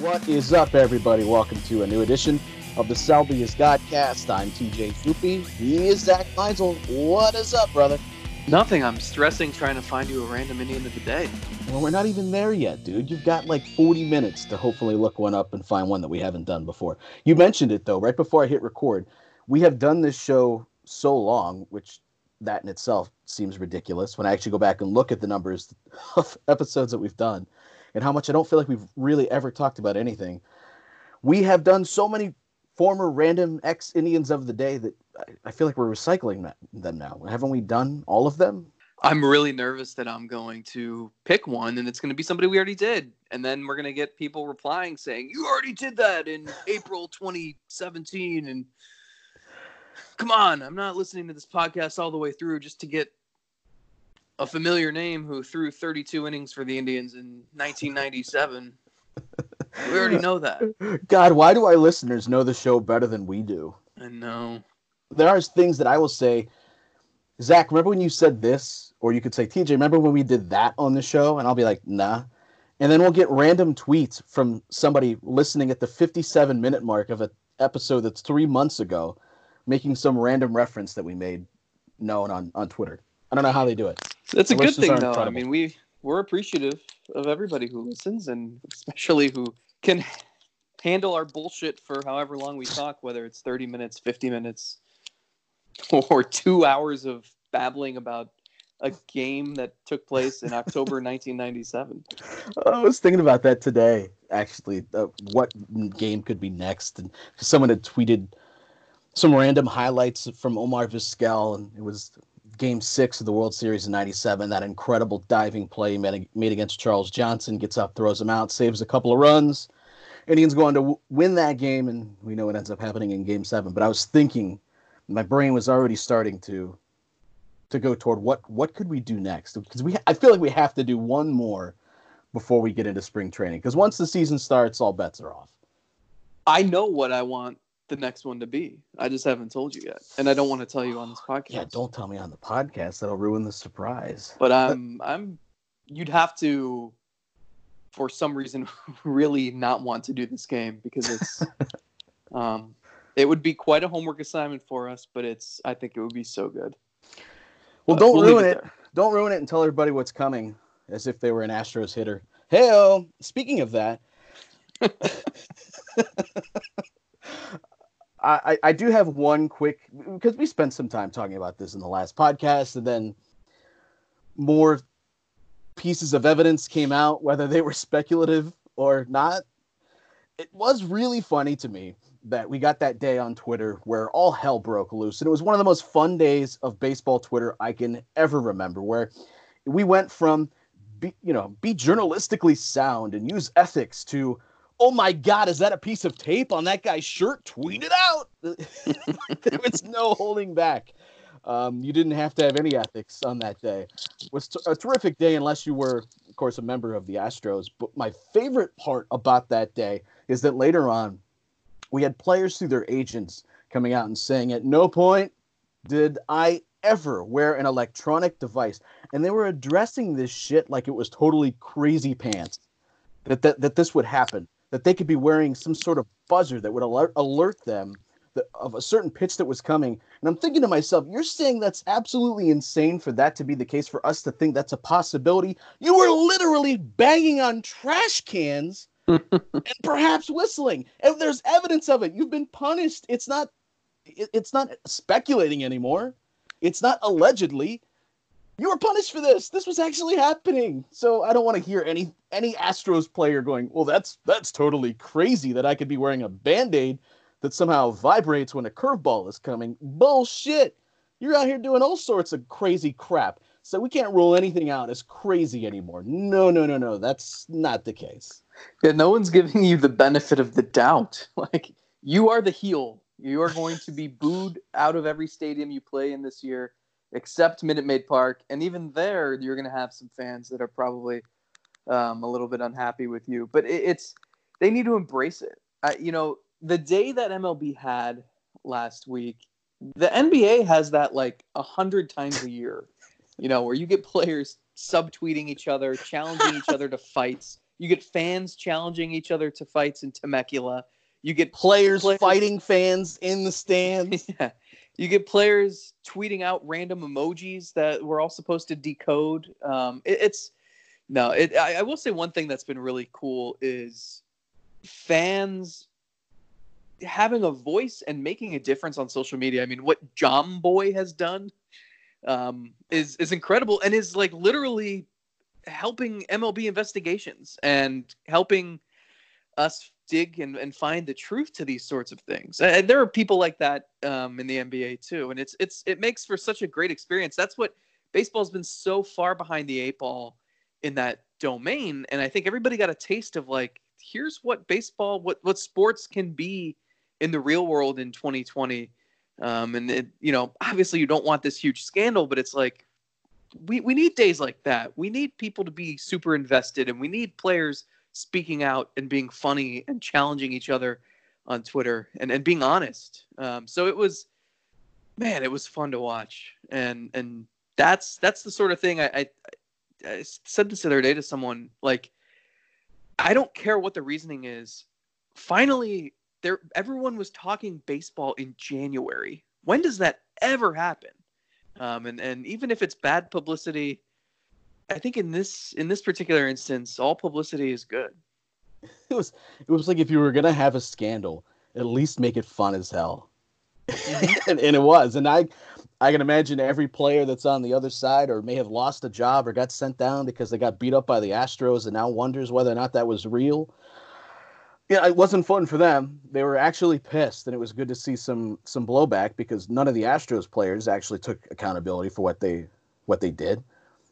What is up, everybody? Welcome to a new edition of the Selby Godcast. I'm TJ Zuppe. He is Zack Meisel. What is up, brother? Nothing. I'm stressing trying to find you a random Indian of the day. Well, we're not even there yet, dude. You've got like 40 minutes to hopefully look one up and find one that we haven't done before. You mentioned it, though, right before I hit record. We have done this show so long, which that in itself seems ridiculous when I actually go back and look at the numbers of episodes that we've done and how much I don't feel like we've really ever talked about anything. We have done so many former random ex Indians of the day that I, feel like we're recycling them now. Haven't we done all of them? I'm really nervous that I'm going to pick one and it's going to be somebody we already did. And then we're going to get people replying saying, You already did that in April 2017. And come on, I'm not listening to this podcast all the way through just to get a familiar name who threw 32 innings for the Indians in 1997. we already know that. God, why do our listeners know the show better than we do? I know. There are things that I will say. Zach, remember when you said this? Or you could say, TJ, remember when we did that on the show? And I'll be like, nah. And then we'll get random tweets from somebody listening at the 57 minute mark of an episode that's three months ago, making some random reference that we made known on, on Twitter. I don't know how they do it. That's a good thing, though. Incredible. I mean, we we're appreciative of everybody who listens, and especially who can handle our bullshit for however long we talk, whether it's thirty minutes, fifty minutes, or two hours of babbling about a game that took place in October 1997. I was thinking about that today, actually. Uh, what game could be next? And someone had tweeted some random highlights from Omar Vizquel, and it was game six of the World Series in 97. That incredible diving play made, against Charles Johnson, gets up, throws him out, saves a couple of runs. Indians go on to win that game, and we know what ends up happening in game seven. But I was thinking, my brain was already starting to to go toward what what could we do next because we I feel like we have to do one more before we get into spring training because once the season starts all bets are off. I know what I want the next one to be. I just haven't told you yet, and I don't want to tell you on this podcast. Yeah, don't tell me on the podcast. That'll ruin the surprise. But I'm, I'm. You'd have to, for some reason, really not want to do this game because it's, um, it would be quite a homework assignment for us. But it's. I think it would be so good. Well, don't we'll ruin it. it don't ruin it and tell everybody what's coming, as if they were an Astros hitter. Hey, speaking of that. I, I do have one quick because we spent some time talking about this in the last podcast, and then more pieces of evidence came out, whether they were speculative or not. It was really funny to me that we got that day on Twitter where all hell broke loose. And it was one of the most fun days of baseball Twitter I can ever remember, where we went from be, you know, be journalistically sound and use ethics to oh my god, is that a piece of tape on that guy's shirt? Tweet it out. there was no holding back. Um, you didn't have to have any ethics on that day. It was t- a terrific day, unless you were, of course, a member of the Astros. But my favorite part about that day is that later on, we had players through their agents coming out and saying, at no point did I ever wear an electronic device. And they were addressing this shit like it was totally crazy pants that, that, that this would happen that they could be wearing some sort of buzzer that would alert, alert them that, of a certain pitch that was coming. And I'm thinking to myself, you're saying that's absolutely insane for that to be the case, for us to think that's a possibility. You were literally banging on trash cans and perhaps whistling. And there's evidence of it. You've been punished. It's not it, it's not speculating anymore. It's not allegedly you were punished for this. This was actually happening. So I don't want to hear any any Astros player going, "Well, that's that's totally crazy that I could be wearing a band-aid that somehow vibrates when a curveball is coming." Bullshit. You're out here doing all sorts of crazy crap. So we can't rule anything out as crazy anymore. No, no, no, no. That's not the case. Yeah, no one's giving you the benefit of the doubt. Like you are the heel. You are going to be booed out of every stadium you play in this year except Minute Maid Park. And even there, you're going to have some fans that are probably um, a little bit unhappy with you. But it, it's they need to embrace it. Uh, you know, the day that MLB had last week, the NBA has that like a hundred times a year. You know, where you get players subtweeting each other, challenging each other to fights, You get fans challenging each other to fights in Temecula. You get players, players fighting fans in the stands. yeah. You get players tweeting out random emojis that we're all supposed to decode. Um, it, it's no, it, I, I will say one thing that's been really cool is fans having a voice and making a difference on social media. I mean, what Jomboy has done um, is is incredible and is like literally helping MLB investigations and helping us dig and, and find the truth to these sorts of things. And there are people like that um, in the NBA too, and it's it's it makes for such a great experience. That's what baseball's been so far behind the eight ball in that domain, and I think everybody got a taste of like here's what baseball, what what sports can be in the real world in 2020. Um, and it, you know, obviously you don't want this huge scandal, but it's like we we need days like that. We need people to be super invested, and we need players speaking out and being funny and challenging each other on Twitter and, and being honest. Um, so it was, man, it was fun to watch, and and that's that's the sort of thing I, I, I said this the other day to someone like, I don't care what the reasoning is. Finally, there everyone was talking baseball in January. When does that ever happen? Um, and and even if it's bad publicity, I think in this in this particular instance, all publicity is good. It was it was like if you were gonna have a scandal, at least make it fun as hell. Mm-hmm. and, and it was. And I I can imagine every player that's on the other side or may have lost a job or got sent down because they got beat up by the Astros and now wonders whether or not that was real yeah, it wasn't fun for them. They were actually pissed, and it was good to see some some blowback because none of the Astros players actually took accountability for what they what they did.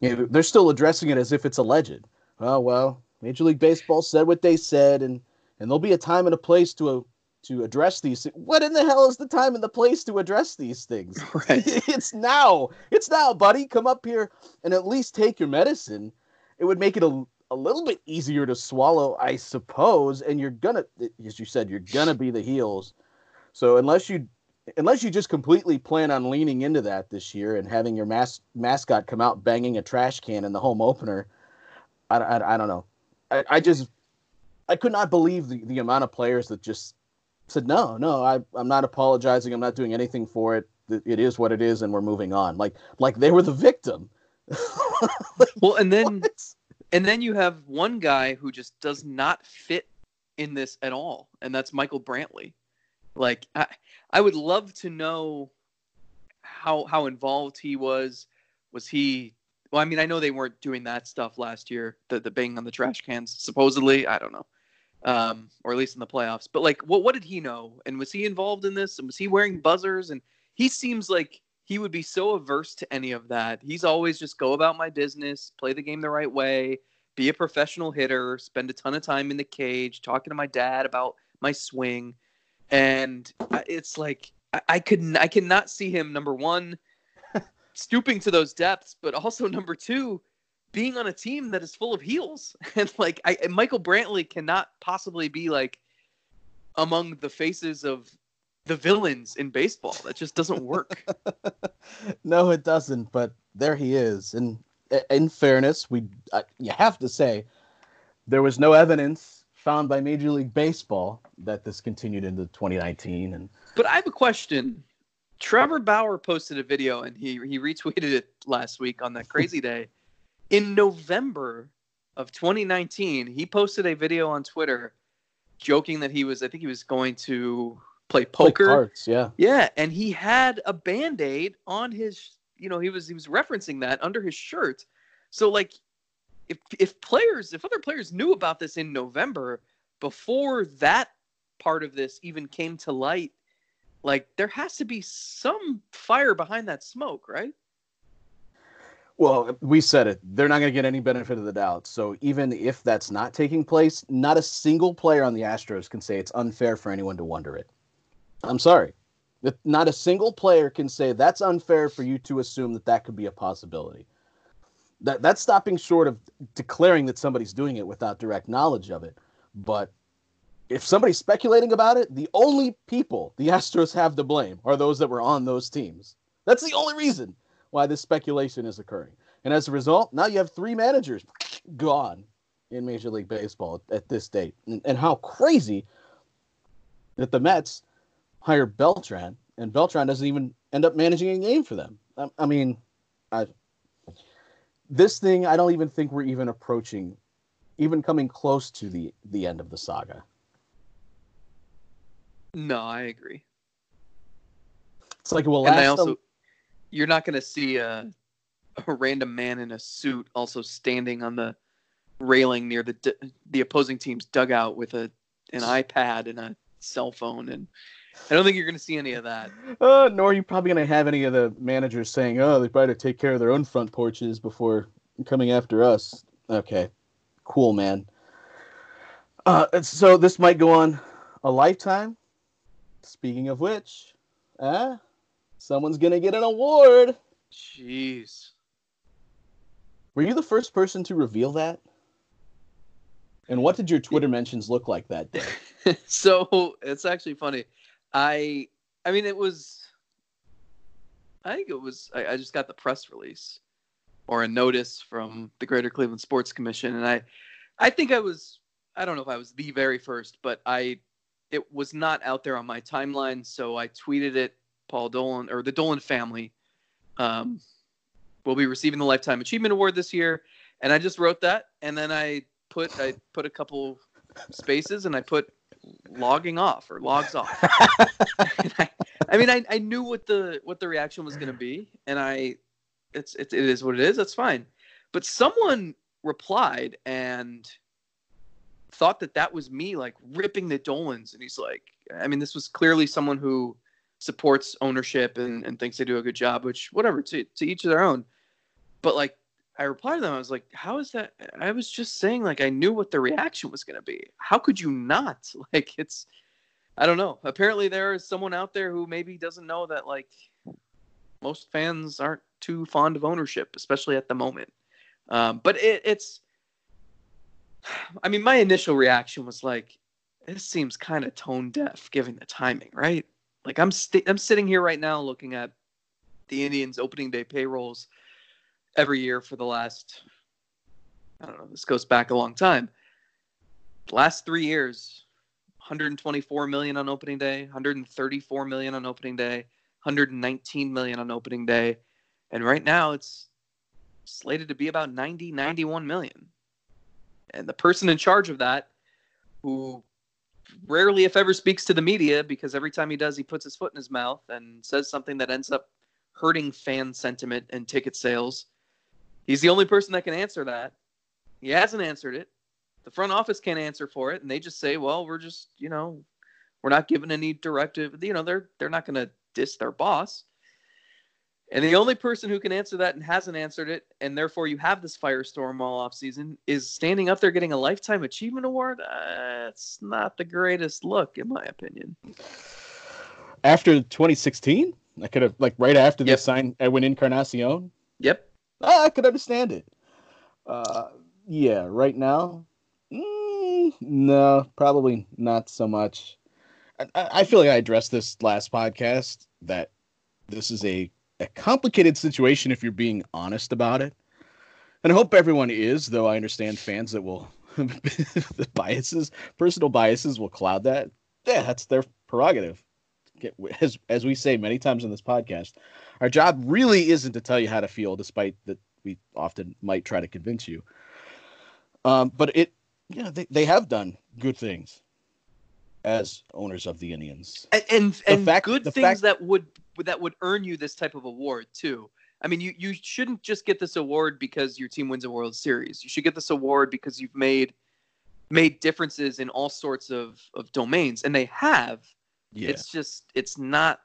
You know, they're still addressing it as if it's alleged. Oh well, Major League Baseball said what they said, and and there'll be a time and a place to a, to address these. What in the hell is the time and the place to address these things? Right. it's now. It's now, buddy. Come up here and at least take your medicine. It would make it a a little bit easier to swallow, I suppose. And you're gonna, as you said, you're gonna be the heels. So unless you, unless you just completely plan on leaning into that this year and having your mas- mascot come out banging a trash can in the home opener, I, I, I don't know. I, I just, I could not believe the, the amount of players that just said, no, no, I, I'm not apologizing. I'm not doing anything for it. It is what it is, and we're moving on. Like, like they were the victim. like, well, and then what? And then you have one guy who just does not fit in this at all, and that's Michael Brantley. Like I, I would love to know how how involved he was. Was he? Well, I mean, I know they weren't doing that stuff last year. The the banging on the trash cans, supposedly. I don't know, um, or at least in the playoffs. But like, what what did he know? And was he involved in this? And was he wearing buzzers? And he seems like he would be so averse to any of that. He's always just go about my business, play the game the right way, be a professional hitter, spend a ton of time in the cage, talking to my dad about my swing. And it's like I, I could I cannot see him number one stooping to those depths, but also number two being on a team that is full of heels. And like I, Michael Brantley cannot possibly be like among the faces of the villains in baseball. That just doesn't work. no, it doesn't. But there he is. And in fairness, we uh, you have to say there was no evidence found by Major League Baseball that this continued into 2019. And but I have a question. Trevor Bauer posted a video and he he retweeted it last week on that crazy day. In November of 2019, he posted a video on Twitter joking that he was I think he was going to play poker. Play cards, yeah. Yeah, and he had a band-aid on his you know, he was he was referencing that under his shirt. So like if if players if other players knew about this in November before that part of this even came to light, like there has to be some fire behind that smoke, right? Well, we said it. They're not going to get any benefit of the doubt. So even if that's not taking place, not a single player on the Astros can say it's unfair for anyone to wonder it. I'm sorry. Not a single player can say that's unfair for you to assume that that could be a possibility. That that's stopping short of declaring that somebody's doing it without direct knowledge of it. But if somebody's speculating about it, the only people the Astros have to blame are those that were on those teams. That's the only reason why this speculation is occurring. And as a result, now you have three managers gone. in Major League Baseball at this date, and, and how crazy that the Mets hire Beltran, and Beltran doesn't even end up managing a game for them. I, I mean, I, this thing, I don't even think we're even approaching, even coming close to the the end of the saga. No, I agree. It's like well, and I also, them- you're not going to see a, a random man in a suit also standing on the railing near the the opposing team's dugout with a an iPad and a cell phone, and I don't think you're going to see any of that. Uh, nor are you probably going to have any of the managers saying, "Oh, they'd better take care of their own front porches before coming after us." Okay, cool, man. Uh, so this might go on a lifetime. Speaking of which, ah, someone's gonna get an award. Jeez. Were you the first person to reveal that? And what did your Twitter mentions look like that day? so it's actually funny. I I mean it was I think it was I, I just got the press release or a notice from the Greater Cleveland Sports Commission. And I I think I was I don't know if I was the very first, but I it was not out there on my timeline, so I tweeted it. Paul Dolan or the Dolan family um, will be receiving the Lifetime Achievement Award this year, and I just wrote that, and then I put I put a couple spaces and I put logging off or logs off. I, I, mean, I, I knew what the what the reaction was going to be, and I it's it, it is what it is. That's fine. But someone replied and thought that that was me like ripping the Dolans, and he's like, I mean, this was clearly someone who supports ownership and, and thinks they do a good job, which whatever to to each of their own. But like I replied to them, I was like, how is that? I was just saying, like, I knew what the reaction was going to be. How could you not? Like, it's, I don't know. Apparently, there is someone out there who maybe doesn't know that, like, most fans aren't too fond of ownership, especially at the moment. Um, but it, it's, I mean, my initial reaction was like, this seems kind of tone deaf given the timing, right? Like, I'm, st- I'm sitting here right now looking at the Indians opening day payrolls every year for the last I don't know, this goes back a long time. Last 3 years 124 million on opening day, 134 million on opening day, 119 million on opening day, and right now it's slated to be about 90 91 million. And the person in charge of that who rarely if ever speaks to the media because every time he does he puts his foot in his mouth and says something that ends up hurting fan sentiment and ticket sales He's the only person that can answer that. He hasn't answered it. The front office can't answer for it, and they just say, "Well, we're just, you know, we're not giving any directive." You know, they're they're not going to diss their boss. And the only person who can answer that and hasn't answered it, and therefore you have this firestorm all off season, is standing up there getting a lifetime achievement award. That's uh, not the greatest look, in my opinion. After 2016, I could have like right after Yep. they signed Edwin Encarnacion. Yep. I could understand it. Uh, yeah, right now, mm, no, probably not so much. I I feel like I addressed this last podcast that this is a, a complicated situation if you're being honest about it. And I hope everyone is, though I understand fans that will the biases, personal biases will cloud that. Yeah, that's their prerogative. As as we say many times in this podcast, our job really isn't to tell you how to feel, despite that we often might try to convince you. Um, but it, yeah, they, they have done good things as owners of the Indians. and and, and fact- good things fact- that would that would earn you this type of award too. I mean, you you shouldn't just get this award because your team wins a World Series. You should get this award because you've made made differences in all sorts of of domains, and they have. Yeah. It's just it's not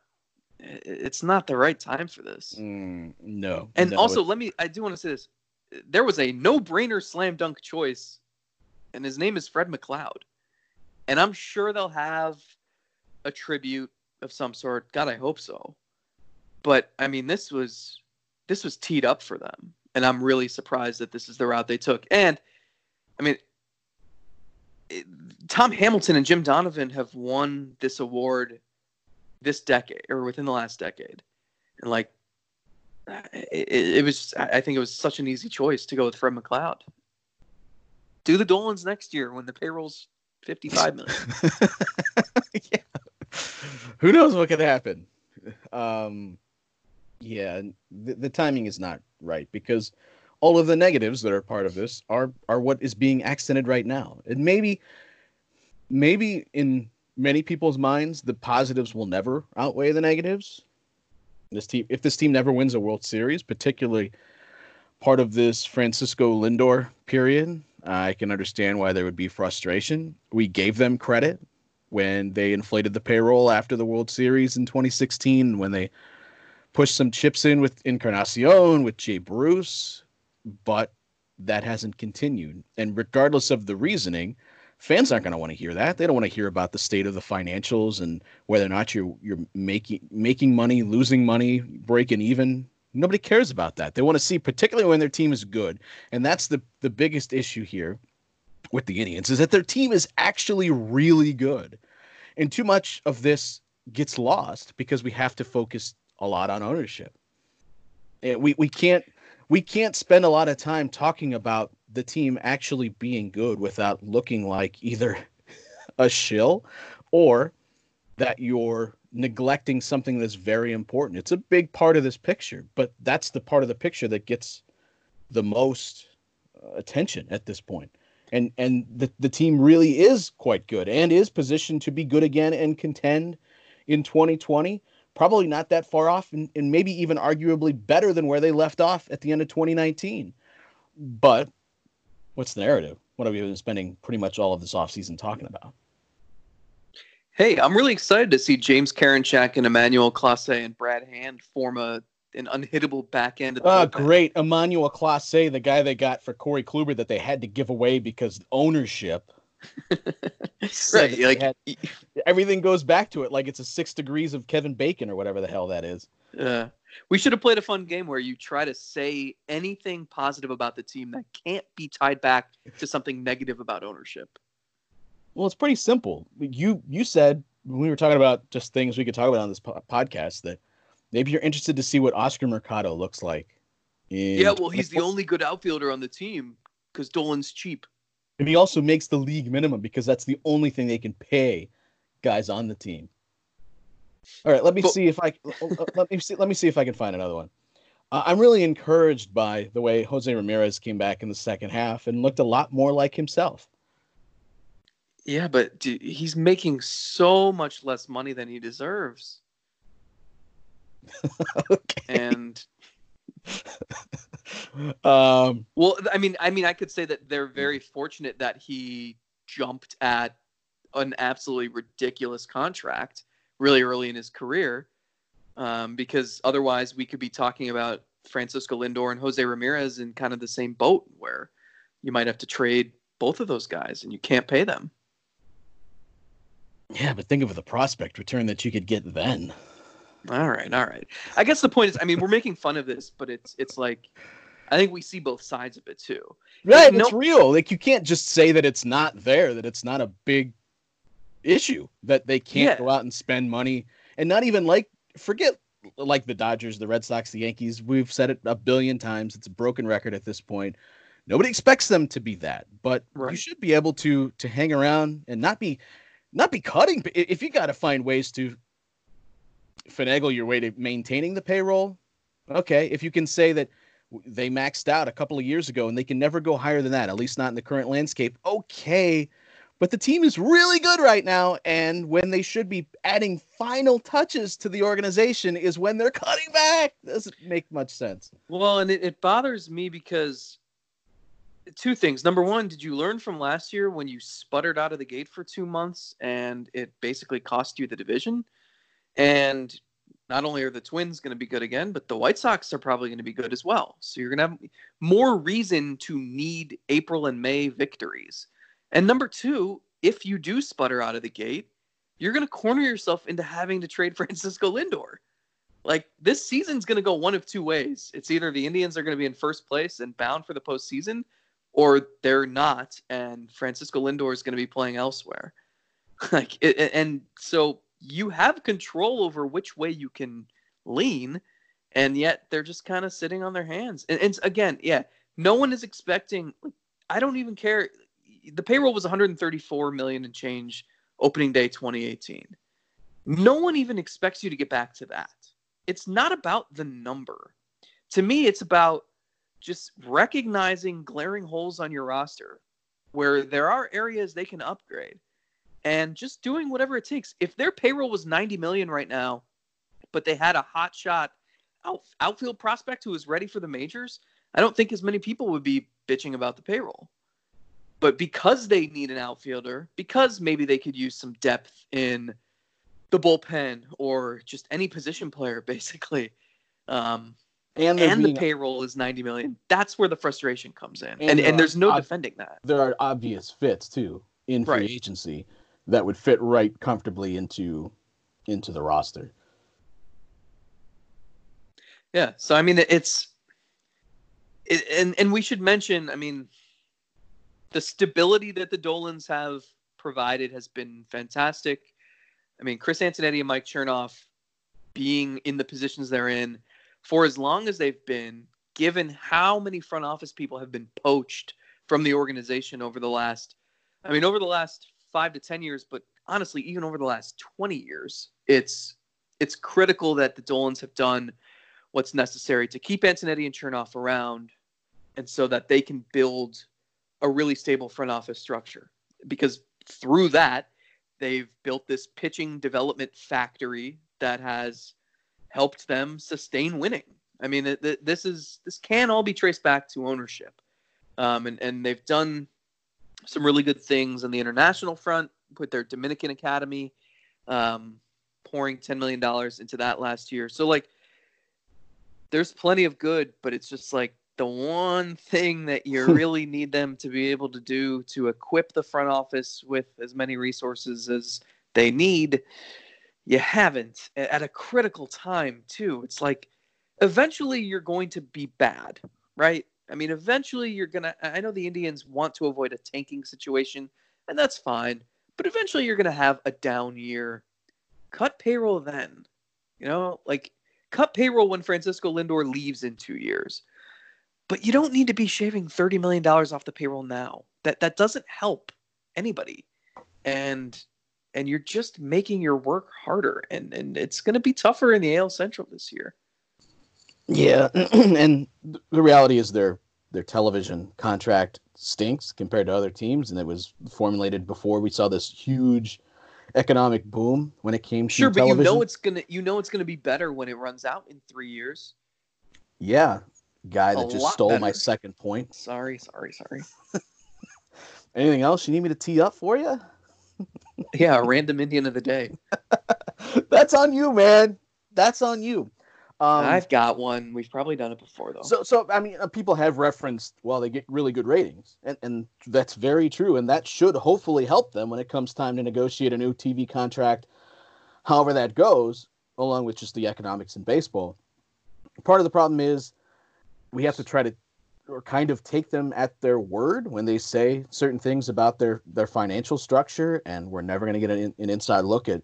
it's not the right time for this. Mm, no. And no, also, let me I do want to say this. There was a no-brainer slam dunk choice, and his name is Fred McLeod. And I'm sure they'll have a tribute of some sort. God, I hope so. But I mean, this was this was teed up for them, and I'm really surprised that this is the route they took. And I mean, Tom Hamilton and Jim Donovan have won this award this decade or within the last decade, and like it, it was I think it was such an easy choice to go with Fred McLeod. Do the Dolans next year when the payroll's 55 million. yeah. Who knows what could happen? Um, yeah, the, the timing is not right because all of the negatives that are part of this are are what is being accented right now. And maybe maybe in many people's minds the positives will never outweigh the negatives. This team if this team never wins a World Series, particularly part of this Francisco Lindor period, I can understand why there would be frustration. We gave them credit when they inflated the payroll after the World Series in 2016 when they pushed some chips in with Encarnacion, with Jay Bruce, but that hasn't continued. And regardless of the reasoning, fans aren't going to want to hear that. They don't want to hear about the state of the financials and whether or not you're you're making making money, losing money, breaking even. Nobody cares about that. They want to see, particularly when their team is good, and that's the the biggest issue here with the Indians is that their team is actually really good, and too much of this gets lost because we have to focus a lot on ownership. We we can't we can't spend a lot of time talking about the team actually being good without looking like either a shill or that you're neglecting something that's very important. It's a big part of this picture, but that's the part of the picture that gets the most uh, attention at this point. And and the, the team really is quite good and is positioned to be good again and contend in 2020 probably not that far off and, and maybe even arguably better than where they left off at the end of 2019. But what's the narrative? What have we been spending pretty much all of this offseason talking about? Hey, I'm really excited to see James Karinchak and Emmanuel Clase and Brad Hand form a an unhittable back end. Of oh, great. Emmanuel Clase, the guy they got for Corey Kluber that they had to give away because ownership. right. Like had, everything goes back to it like it's a six degrees of Kevin Bacon or whatever the hell that is. Uh, we should have played a fun game where you try to say anything positive about the team that can't be tied back to something negative about ownership. Well, it's pretty simple. You you said when we were talking about just things we could talk about on this po- podcast that maybe you're interested to see what Oscar Mercado looks like. yeah, well, he's the only good outfielder on the team because Dolan's cheap. And he also makes the league minimum because that's the only thing they can pay guys on the team. All right, let me but, see if I let me see let me see if I can find another one. Uh, I'm really encouraged by the way Jose Ramirez came back in the second half and looked a lot more like himself. Yeah, but dude, he's making so much less money than he deserves. okay. And um, well, I mean, I mean, I could say that they're very fortunate that he jumped at an absolutely ridiculous contract really early in his career, um, because otherwise we could be talking about Francisco Lindor and Jose Ramirez in kind of the same boat, where you might have to trade both of those guys and you can't pay them. Yeah, but think of the prospect return that you could get then. All right, all right. I guess the point is, I mean, we're making fun of this, but it's it's like, I think we see both sides of it too. Right, no- it's real. Like you can't just say that it's not there, that it's not a big issue, that they can't yeah. go out and spend money, and not even like forget like the Dodgers, the Red Sox, the Yankees. We've said it a billion times. It's a broken record at this point. Nobody expects them to be that, but right. you should be able to to hang around and not be not be cutting. If you got to find ways to finagle your way to maintaining the payroll, okay. If you can say that they maxed out a couple of years ago and they can never go higher than that, at least not in the current landscape, okay. But the team is really good right now, and when they should be adding final touches to the organization is when they're cutting back. Doesn't make much sense. Well, and it, it bothers me because two things. Number one, did you learn from last year when you sputtered out of the gate for two months and it basically cost you the division? And not only are the Twins going to be good again, but the White Sox are probably going to be good as well. So you're going to have more reason to need April and May victories. And number two, if you do sputter out of the gate, you're going to corner yourself into having to trade Francisco Lindor. Like this season's going to go one of two ways. It's either the Indians are going to be in first place and bound for the postseason, or they're not, and Francisco Lindor is going to be playing elsewhere. like, it, and so you have control over which way you can lean, and yet they're just kind of sitting on their hands. And, and again, yeah, no one is expecting. I don't even care. the payroll was 134 million and change opening day 2018. No one even expects you to get back to that. It's not about the number. To me, it's about just recognizing glaring holes on your roster where there are areas they can upgrade and just doing whatever it takes. If their payroll was 90 million right now, but they had a hot shot out, outfield prospect who was ready for the majors, I don't think as many people would be bitching about the payroll. But because they need an outfielder, because maybe they could use some depth in the bullpen or just any position player, basically, um, and, and the payroll is 90 million, that's where the frustration comes in. And, and, and there's no ob- defending that. There are obvious fits too in free right. agency that would fit right comfortably into into the roster. Yeah, so I mean it's it, and and we should mention, I mean, the stability that the Dolans have provided has been fantastic. I mean, Chris Antonetti and Mike Chernoff being in the positions they're in for as long as they've been, given how many front office people have been poached from the organization over the last, I mean, over the last five to 10 years, but honestly, even over the last 20 years, it's, it's critical that the Dolans have done what's necessary to keep Antonetti and Chernoff around and so that they can build a really stable front office structure because through that they've built this pitching development factory that has helped them sustain winning. I mean, this is this can all be traced back to ownership, um, and and they've done some really good things on the international front with their Dominican Academy, um, pouring ten million dollars into that last year. So like, there's plenty of good, but it's just like the one thing that you really need them to be able to do to equip the front office with as many resources as they need you haven't at a critical time too it's like eventually you're going to be bad right i mean eventually you're gonna i know the indians want to avoid a tanking situation and that's fine but eventually you're gonna have a down year. Cut payroll then you know like cut payroll when francisco lindor leaves in two years. But you don't need to be shaving $30 million off the payroll now. That that doesn't help anybody. And and you're just making your work harder and and it's going to be tougher in the AL Central this year. Yeah, and the reality is their their television contract stinks compared to other teams and it was formulated before we saw this huge economic boom when it came to Sure, television. but you know it's going to you know it's to be better when it runs out in 3 years. Yeah, guy that A just stole better. my second point. Sorry, sorry, sorry. Anything else you need me to tee up for you? yeah, a random Indian of the day. That's on you, man. That's on you. Um, I've got one. We've probably done it before, though. So, so I mean, uh, people have referenced, well, they get really good ratings, and and that's very true, and that should hopefully help them when it comes time to negotiate a new TV contract, however that goes, along with just the economics in baseball. Part of the problem is we have to try to or kind of take them at their word when they say certain things about their their financial structure and we're never going to get an, an, inside look at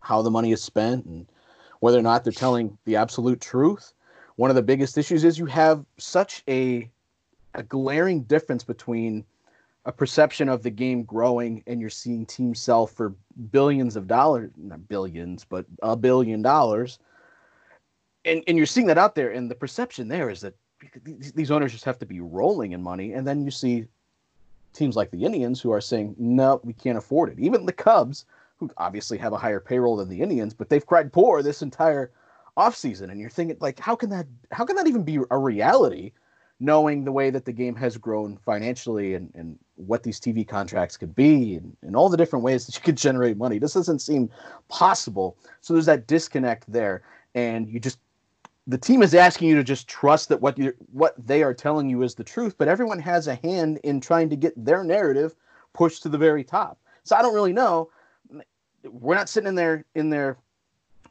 how the money is spent and whether or not they're telling the absolute truth one of the biggest issues is you have such a a glaring difference between a perception of the game growing and you're seeing teams sell for billions of dollars not billions but a billion dollars and and you're seeing that out there and the perception there is that these owners just have to be rolling in money. And then you see teams like the Indians who are saying, no, we can't afford it. Even the Cubs, who obviously have a higher payroll than the Indians, but they've cried poor this entire offseason. And you're thinking, like, how can that how can that even be a reality, knowing the way that the game has grown financially and, and what these TV contracts could be and, and all the different ways that you could generate money. This doesn't seem possible. So there's that disconnect there. And you just the team is asking you to just trust that what you what they are telling you is the truth, but everyone has a hand in trying to get their narrative pushed to the very top. So I don't really know. We're not sitting in their in their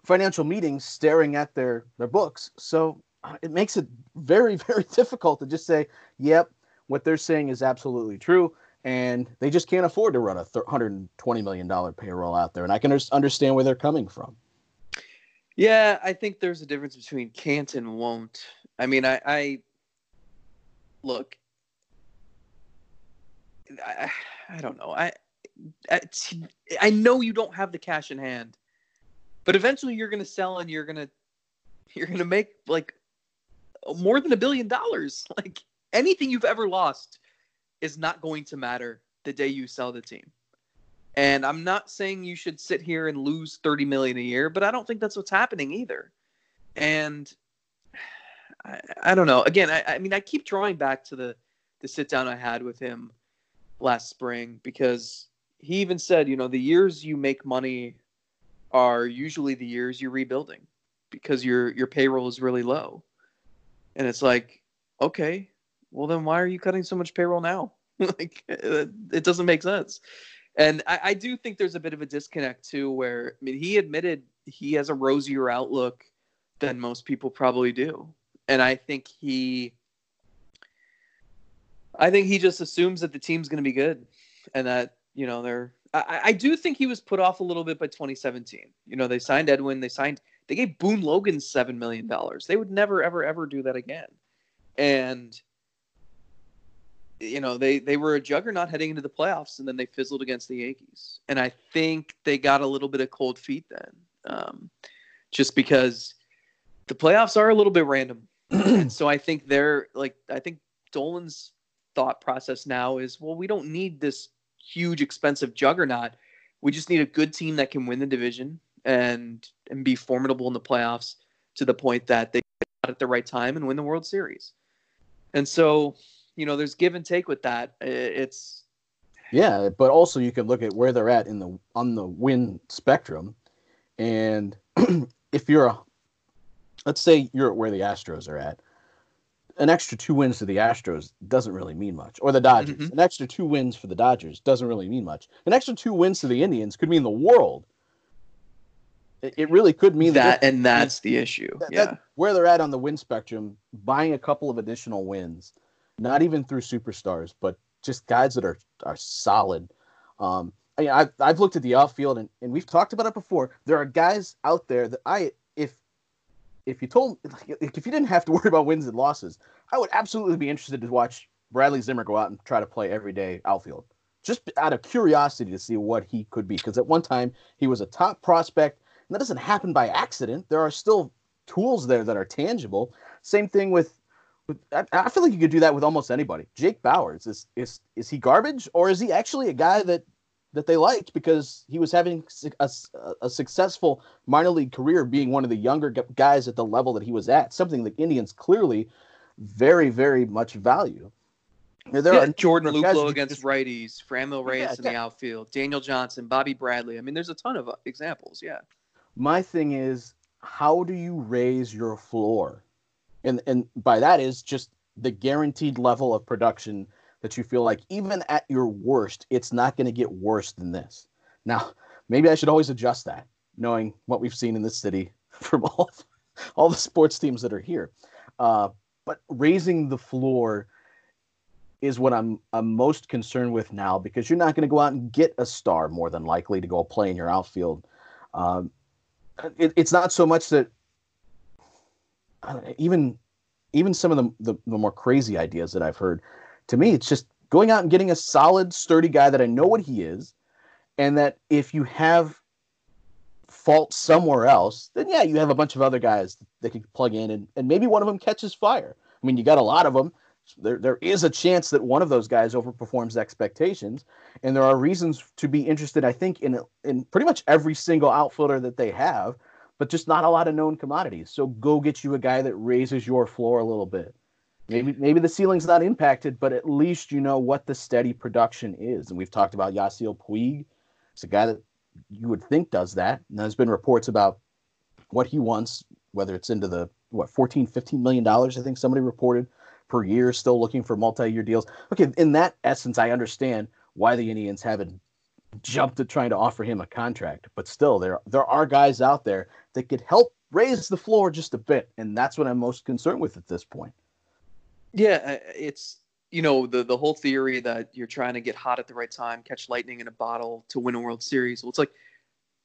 financial meetings staring at their their books. So uh, it makes it very very difficult to just say, "Yep, what they're saying is absolutely true." And they just can't afford to run a $120 million payroll out there. And I can understand where they're coming from. Yeah, I think there's a difference between can't and won't. I mean, I, I look. I, I don't know. I, Uh, I I know you don't have the cash in hand, but eventually you're going to sell and you're going to you're going to make like more than a billion dollars. Like anything you've ever lost is not going to matter the day you sell the team. And I'm not saying you should sit here and lose 30 million a year, but I don't think that's what's happening either. And I, I don't know. Again, I, I mean, I keep drawing back to the the sit down I had with him last spring because he even said, you know, the years you make money are usually the years you're rebuilding because your your payroll is really low. And it's like, okay, well then why are you cutting so much payroll now? like it, it, doesn't make sense. And I, I do think there's a bit of a disconnect too, where I mean he admitted he has a rosier outlook than most people probably do. And I think he I think he just assumes that the team's gonna be good and that, you know, they're I, I do think he was put off a little bit by 2017. You know, they signed Edwin, they signed they gave Boone Logan seven million dollars. They would never, ever, ever do that again. And you know, they they were a juggernaut heading into the playoffs, and then they fizzled against the Yankees. And I think they got a little bit of cold feet then, um, just because the playoffs are a little bit random. so I think they're like I think Dolan's thought process now is, well, we don't need this huge expensive juggernaut. We just need a good team that can win the division and and be formidable in the playoffs to the point that they got at the right time and win the World Series. And so, you know, there's give and take with that. It's yeah, but also you can look at where they're at in the on the win spectrum, and if you're a, let's say you're at where the Astros are at, an extra two wins to the Astros doesn't really mean much, or the Dodgers. Mm-hmm. An extra two wins for the Dodgers doesn't really mean much. An extra two wins to the Indians could mean the world it really could mean that, and that's the issue. That, yeah, that, where they're at on the win spectrum, buying a couple of additional wins, not even through superstars, but just guys that are are solid. Um, I I've, I've looked at the outfield and, and we've talked about it before. There are guys out there that I if you told if you didn't have to worry about wins and losses, I would absolutely be interested to watch Bradley Zimmer go out and try to play every day outfield, just out of curiosity to see what he could be. Because at one time he was a top prospect and that doesn't happen by accident. There are still tools there that are tangible. Same thing with, with I, I, feel like you could do that with almost anybody. Jake Bauers is is is he garbage or is he actually a guy that that they liked because he was having a, a successful minor league career being one of the younger guys at the level that he was at, something the Indians clearly very, very much value. There yeah, are Jordan Luplow against just, righties, Franmil Reyes yeah, in the outfield, Daniel Johnson, Bobby Bradley. I mean, there's a ton of uh, examples. Yeah. My thing is, how do you raise your floor? And and by that is just the guaranteed level of production that you feel like even at your worst, it's not going to get worse than this. Now, maybe I should always adjust that, knowing what we've seen in this city from all all the sports teams that are here. Uh, but raising the floor is what I'm I'm most concerned with now because you're not going to go out and get a star more than likely to go play in your outfield. Um, it, it's not so much that know, even even some of the, the, the more crazy ideas that I've heard. To me, it's just going out and getting a solid, sturdy guy that I know what he is, and that if you have fault somewhere else, then yeah, you have a bunch of other guys that can plug in, and, and maybe one of them catches fire. I mean, you got a lot of them. There, there is a chance that one of those guys overperforms expectations, and there are reasons to be interested. I think in in pretty much every single outfielder that they have, but just not a lot of known commodities. So go get you a guy that raises your floor a little bit. Maybe maybe the ceiling's not impacted, but at least you know what the steady production is. And we've talked about Yasiel Puig. It's a guy that you would think does that. And there's been reports about what he wants, whether it's into the what 14, 15 million dollars, I think somebody reported per year, still looking for multi-year deals. Okay, in that essence, I understand why the Indians haven't jumped at trying to offer him a contract. But still, there there are guys out there that could help raise the floor just a bit, and that's what I'm most concerned with at this point. Yeah, uh, it's you know the the whole theory that you're trying to get hot at the right time, catch lightning in a bottle to win a World Series. Well, it's like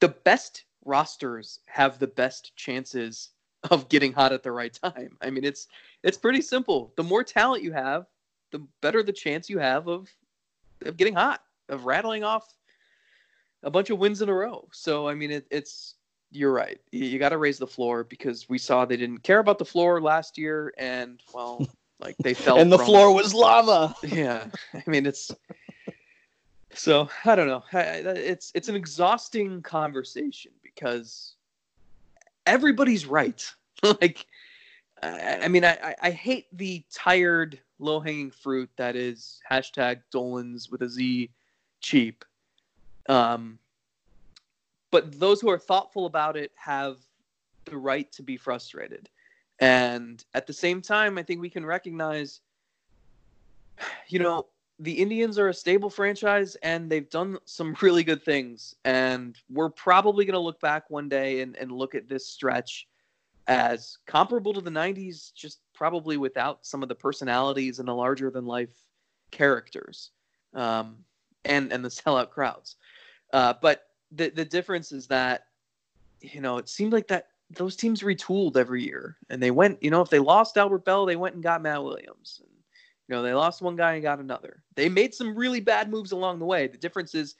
the best rosters have the best chances of getting hot at the right time. I mean, it's it's pretty simple. The more talent you have, the better the chance you have of of getting hot, of rattling off a bunch of wins in a row. So I mean, it, it's you're right. You, you got to raise the floor because we saw they didn't care about the floor last year, and well, like they felt and the from- floor was lava. yeah. I mean it's so i don't know. It's it's an exhausting conversation because everybody's right. Like I, I mean I, I- hate the tired low-hanging fruit that is hashtag dolans with a z cheap. Um but those who are thoughtful about it have the right to be frustrated and at the same time i think we can recognize you know, the Indians are a stable franchise and they've done some really good things. And we're probably going to look back one day and, and look at this stretch as comparable to the 90s, just probably without some of the personalities and the larger than life characters um, and, and the sellout crowds. Uh, but the, the difference is that, you know, it seemed like that those teams retooled every year and they went, you know, if they lost Albert Belle, they went and got Matt Williams. And, you know, they lost one guy and got another. They made some really bad moves along the way. The difference is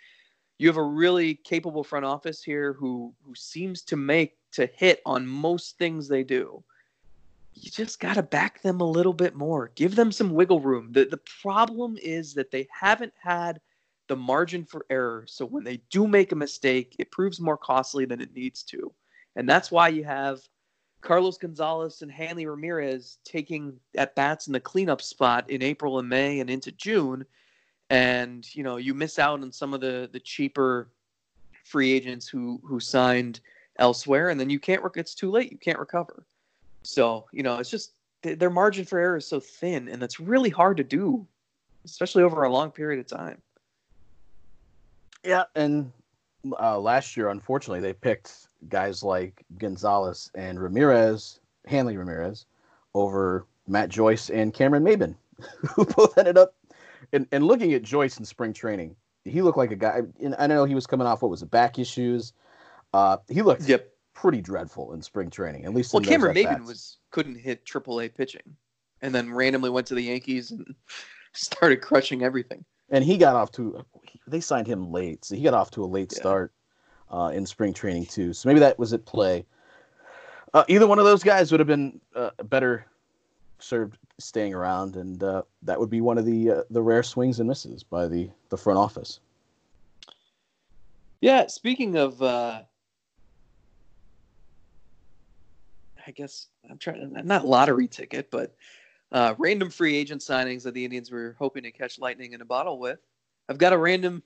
you have a really capable front office here who who seems to make to hit on most things they do. You just got to back them a little bit more. Give them some wiggle room. The the problem is that they haven't had the margin for error. So when they do make a mistake, it proves more costly than it needs to. And that's why you have Carlos Gonzalez and Hanley Ramirez taking at bats in the cleanup spot in April and May and into June. And you know, you miss out on some of the the cheaper free agents who who signed elsewhere, and then you can't. Rec- it's too late. You can't recover. So you know, it's just th- their margin for error is so thin, and that's really hard to do, especially over a long period of time. Yeah, and uh, last year, unfortunately, they picked guys like Gonzalez and Ramirez, Hanley Ramirez, over Matt Joyce and Cameron Maybin, who both ended up. And, and looking at Joyce in spring training, he looked like a guy. And I know he was coming off what was it, back issues. Uh, he looked Yep. pretty dreadful in spring training. At least Well, Cameron Maybin was couldn't hit AAA pitching, and then randomly went to the Yankees and started crushing everything. and he got off to. They signed him late, so he got off to a late Yeah. start uh, in spring training too. So maybe that was at play. Uh, either one of those guys would have been uh, better served staying around, and uh, that would be one of the uh, the rare swings and misses by the the front office. Yeah, speaking of, uh, I guess I'm trying not lottery ticket, but random free agent signings that the Indians were hoping to catch lightning in a bottle with. I've got a random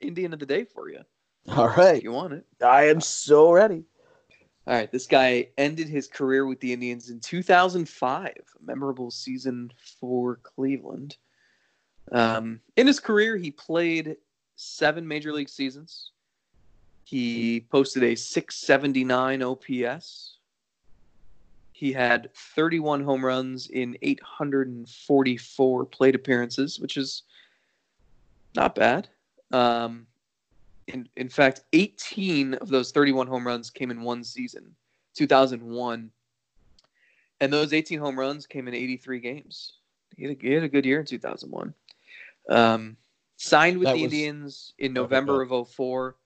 Indian of the day for you All if you want it. I am so ready. All right, this guy ended his career with the Indians in 2005, a memorable season for Cleveland. Um, in his career, he played seven major league seasons. He posted a 679 OPS. He had 31 home runs in 844 plate appearances, which is not bad. Um, in, in fact, 18 of those 31 home runs came in one season, 2001. And those 18 home runs came in 83 games. He had a, he had a good year in 2001. Um, signed with That the was- Indians in November of 04.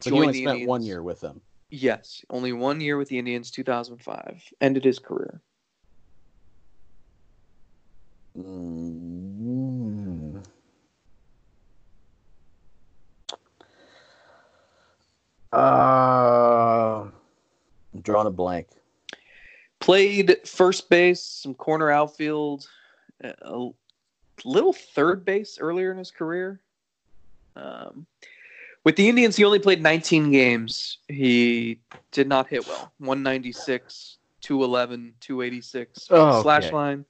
So he only spent Indians. one year with them. Yes, only one year with the Indians, 2005. Ended his career. Mm. Uh, I'm drawing a blank. Played first base, some corner outfield, a little third base earlier in his career. Um, with the Indians, he only played 19 games. He did not hit well. 196, 211, 286 Oh, slash okay. line.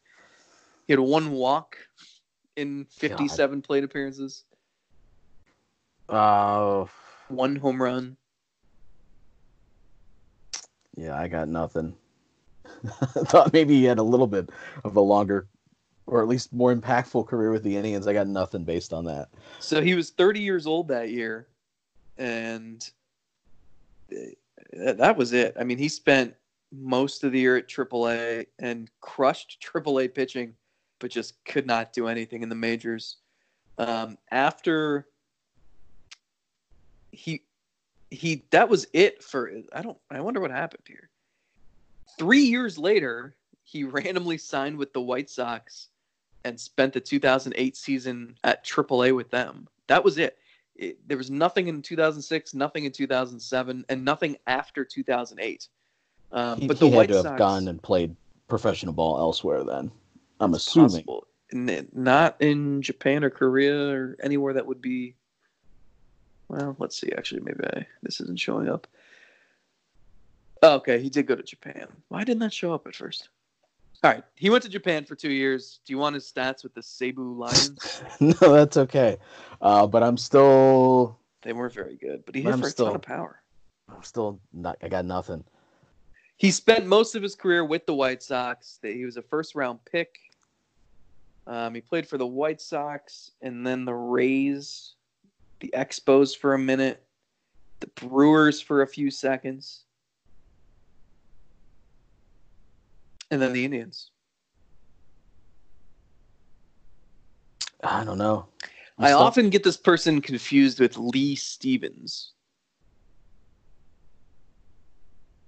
He had one walk in 57 plate appearances, Uh, one home run. Yeah, I got nothing. I thought maybe he had a little bit of a longer, or at least more impactful career with the Indians. I got nothing based on that. So he was 30 years old that year, and that was it. I mean, he spent most of the year at AAA and crushed AAA pitching, but just could not do anything in the majors. Um, after he he that was it for I don't I wonder what happened here. Three years later, he randomly signed with the White Sox and spent the 2008 season at AAA with them. That was it. it there was nothing in 2006, nothing in 2007, and nothing after 2008. Um, He, but the he had White to have Sox gone and played professional ball elsewhere. Then I'm assuming. possible. Not in Japan or Korea or anywhere that would be. Well, let's see. Actually, maybe I, this isn't showing up. Oh, okay, he did go to Japan. Why didn't that show up at first? All right, he went to Japan for two years. Do you want his stats with the Seibu Lions? no, that's okay. Uh, but I'm still, they weren't very good, but he hit I'm for a still- ton of power. I'm still not. I got nothing. He spent most of his career with the White Sox. He was a first round pick. Um, he played for the White Sox and then the Rays, the Expos for a minute, the Brewers for a few seconds, and then the Indians. I don't know. I'm I still- often get this person confused with Lee Stevens.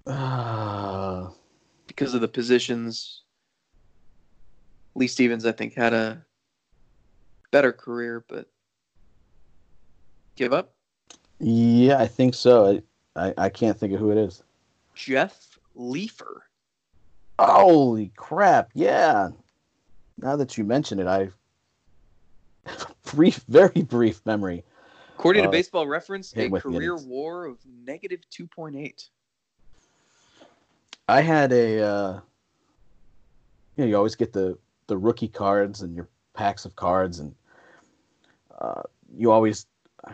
Uh, because of the positions. Lee Stevens, I think, had a better career, but give up. yeah, I think so. I, I, can't think of who it is. Jeff Liefer. Holy crap! Yeah. Now that you mention it, I brief, very brief memory. According to Uh, Baseball Reference, a career. WAR of negative 2.8. I had a. Uh, you know, you always get the the rookie cards and your packs of cards, and uh, you always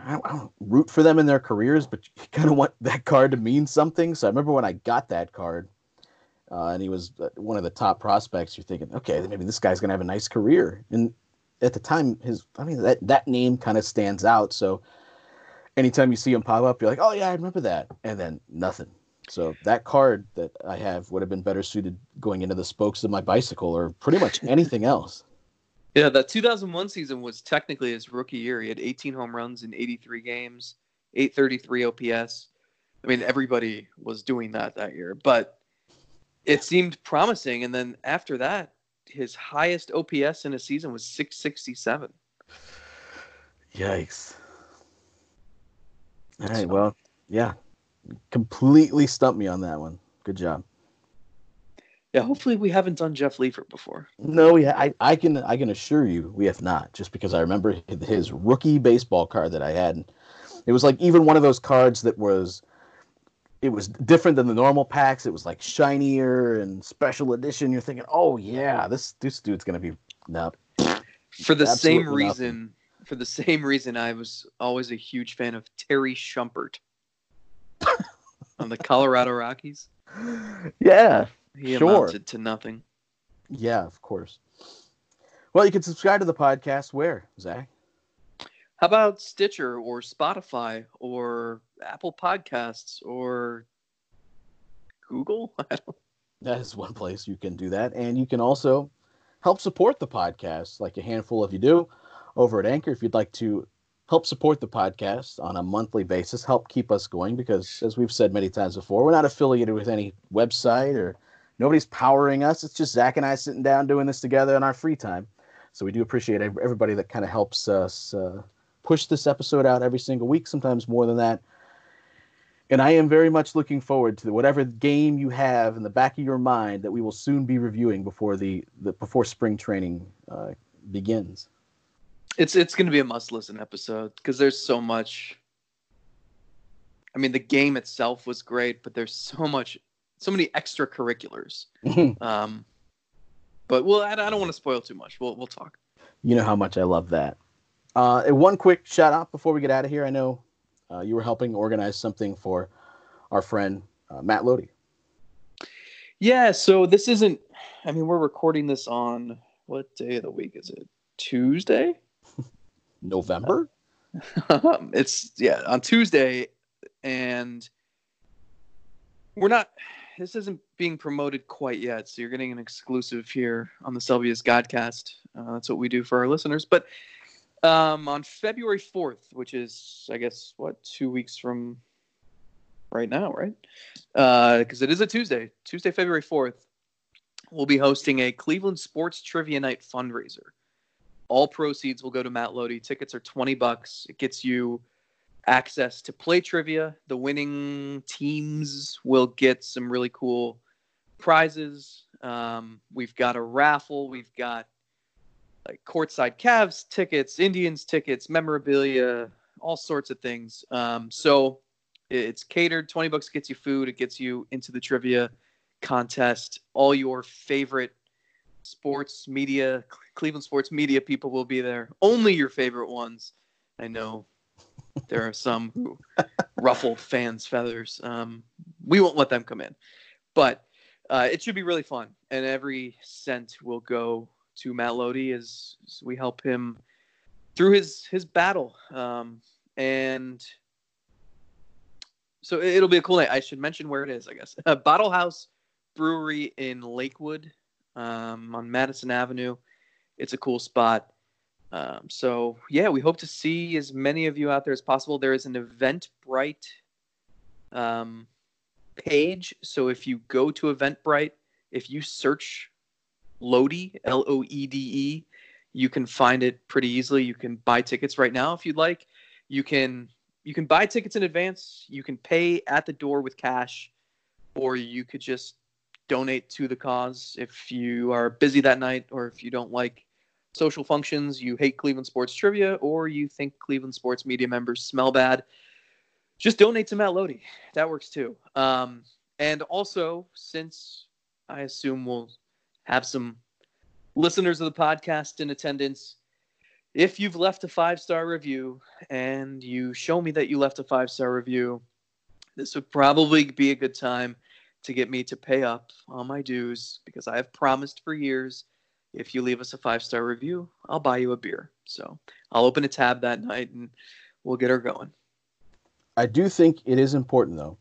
I don't, I don't root for them in their careers, but you kind of want that card to mean something. So I remember when I got that card, uh, and he was uh, one of the top prospects. You're thinking, okay, maybe this guy's gonna have a nice career. And at the time, his I mean that that name kind of stands out. So anytime you see him pop up, you're like, oh yeah, I remember that, and then nothing. So that card that I have would have been better suited going into the spokes of my bicycle or pretty much anything else. Yeah, that 2001 season was technically his rookie year. He had 18 home runs in 83 games, 833 OPS. I mean, everybody was doing that that year, but it seemed promising. And then after that, his highest OPS in a season was 667. Yikes. All right, well, yeah. Completely stumped me on that one. Good job. Yeah, hopefully we haven't done Jeff Liefer before. No, we I, I can I can assure you we have not, just because I remember his rookie baseball card that I had. It was like even one of those cards that was it was different than the normal packs. It was like shinier and special edition. You're thinking, oh yeah, this this dude's gonna be no. For the same Absolutely nothing. reason, for the same reason, I was always a huge fan of Terry Shumpert on the Colorado Rockies. Yeah, He Sure. amounted to nothing. yeah, of course. Well, you can subscribe to the podcast where, Zack? How about Stitcher or Spotify or Apple Podcasts or Google? I don't- That is one place you can do that. And you can also help support the podcast, like a handful of you do over at Anchor. If you'd like to help support the podcast on a monthly basis, help keep us going, because as we've said many times before, we're not affiliated with any website or nobody's powering us. It's just Zack and I sitting down doing this together in our free time. So we do appreciate everybody that kind of helps us uh, push this episode out every single week, sometimes more than that. And I am very much looking forward to whatever game you have in the back of your mind that we will soon be reviewing before the, the before spring training uh, begins. It's it's going to be a must listen episode because there's so much. I mean, the game itself was great, but there's so much, so many extracurriculars. Um, but well, I, I don't want to spoil too much. We'll we'll talk. you know how much I love that. Uh, and one quick shout out before we get out of here. I know uh, you were helping organize something for our friend uh, Matt Loede. Yeah. So this isn't. I mean, we're recording this on what day of the week is it? Tuesday. November. Um, it's yeah on Tuesday, and we're not. This isn't being promoted quite yet, so you're getting an exclusive here on the Selby is Godcast. Uh, that's what we do for our listeners. But Um, on February 4th, which is, I guess, what, two weeks from right now, right? Because uh, it is a Tuesday, Tuesday, February 4th, we'll be hosting a Cleveland Sports Trivia Night fundraiser. All proceeds will go to Matt Loede. Tickets are 20 bucks. It gets you access to play trivia. The winning teams will get some really cool prizes. Um, we've got a raffle. We've got like courtside Cavs tickets, Indians tickets, memorabilia, all sorts of things. Um, so it's catered. Twenty bucks gets you food. It gets you into the trivia contest. All your favorite sports media, Cleveland sports media people will be there. Only your favorite ones. I know there are some who ruffle fans' feathers. Um, we won't let them come in, but uh, it should be really fun. And every cent will go to Matt Loede as, as we help him through his his battle. Um, and so it'll be a cool night. I should mention where it is. I guess uh, Bottle House Brewery in Lakewood um, on Madison Avenue. It's a cool spot. Um, so yeah, we hope to see as many of you out there as possible. There is an Eventbrite um, page. So if you go to Eventbrite, if you search Loede, L O E D E, you can find it pretty easily. You can buy tickets right now if you'd like. You can you can buy tickets in advance. You can pay at the door with cash, or you could just donate to the cause if you are busy that night or if you don't like social functions, you hate Cleveland sports trivia, or you think Cleveland sports media members smell bad, just donate to Matt Loede. That works too. Um, and also, since I assume we'll have some listeners of the podcast in attendance, if you've left a five star review and you show me that you left a five star review, this would probably be a good time to get me to pay up on my dues because I have promised for years if you leave us a five star review, I'll buy you a beer. So I'll open a tab that night and we'll get her going. I do think it is important, though,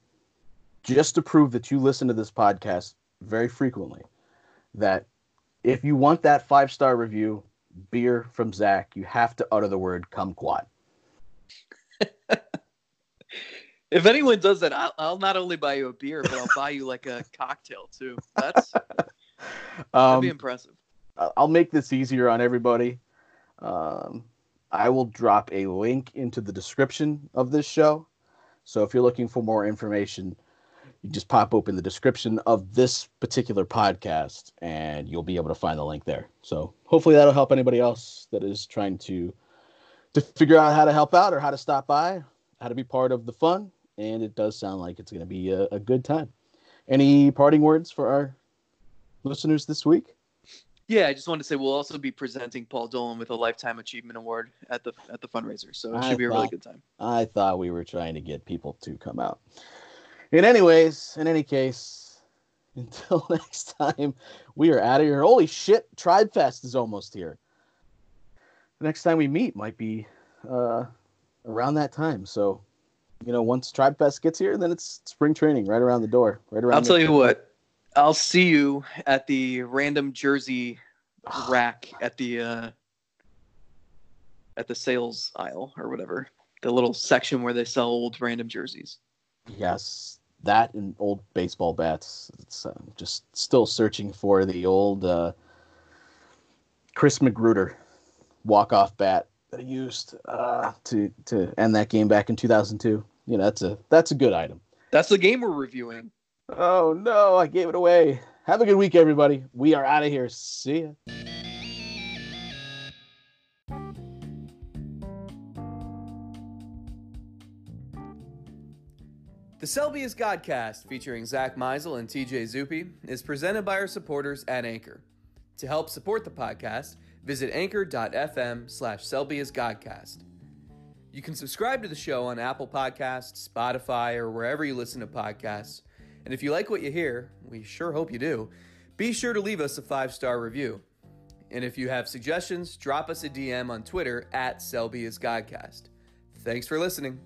just to prove that you listen to this podcast very frequently, that if you want that five star review, beer from Zack, you have to utter the word kumquat. if anyone does that, I'll, I'll, not only buy you a beer, but I'll buy you like a cocktail too. That's that'd be um, impressive. I'll make this easier on everybody. Um, I will drop a link into the description of this show. So if you're looking for more information, you just pop open the description of this particular podcast and you'll be able to find the link there. So hopefully that'll help anybody else that is trying to to figure out how to help out or how to stop by, how to be part of the fun. And it does sound like it's going to be a, a good time. Any parting words for our listeners this week? Yeah, I just wanted to say we'll also be presenting Paul Dolan with a lifetime achievement award at the at the fundraiser, so it should I be a really good time. I thought we were trying to get people to come out. In anyways, in any case, until next time, we are out of here. Holy shit, Tribe Fest is almost here. The next time we meet might be uh, around that time. So, you know, once Tribe Fest gets here, then it's spring training right around the door. Right around. I'll tell you what I'll see you at the random jersey rack at the uh, at the sales aisle or whatever, the little section where they sell old random jerseys. Yes, that and old baseball bats. It's uh, just still searching for the old uh, Chris Magruder walk off bat that he used uh, to to end that game back in 2002. You know, that's a that's a good item. That's the game we're reviewing. Oh no, I gave it away. Have a good week, everybody. We are out of here. See ya. The Selby is Godcast, featuring Zack Meisel and TJ Zuppe, is presented by our supporters at Anchor. To help support the podcast, visit anchor.fm slash Selby is Godcast. You can subscribe to the show on Apple Podcasts, Spotify, or wherever you listen to podcasts – and if you like what you hear, we sure hope you do, be sure to leave us a five star review. And if you have suggestions, drop us a DM on Twitter at Selby is Godcast. Thanks for listening.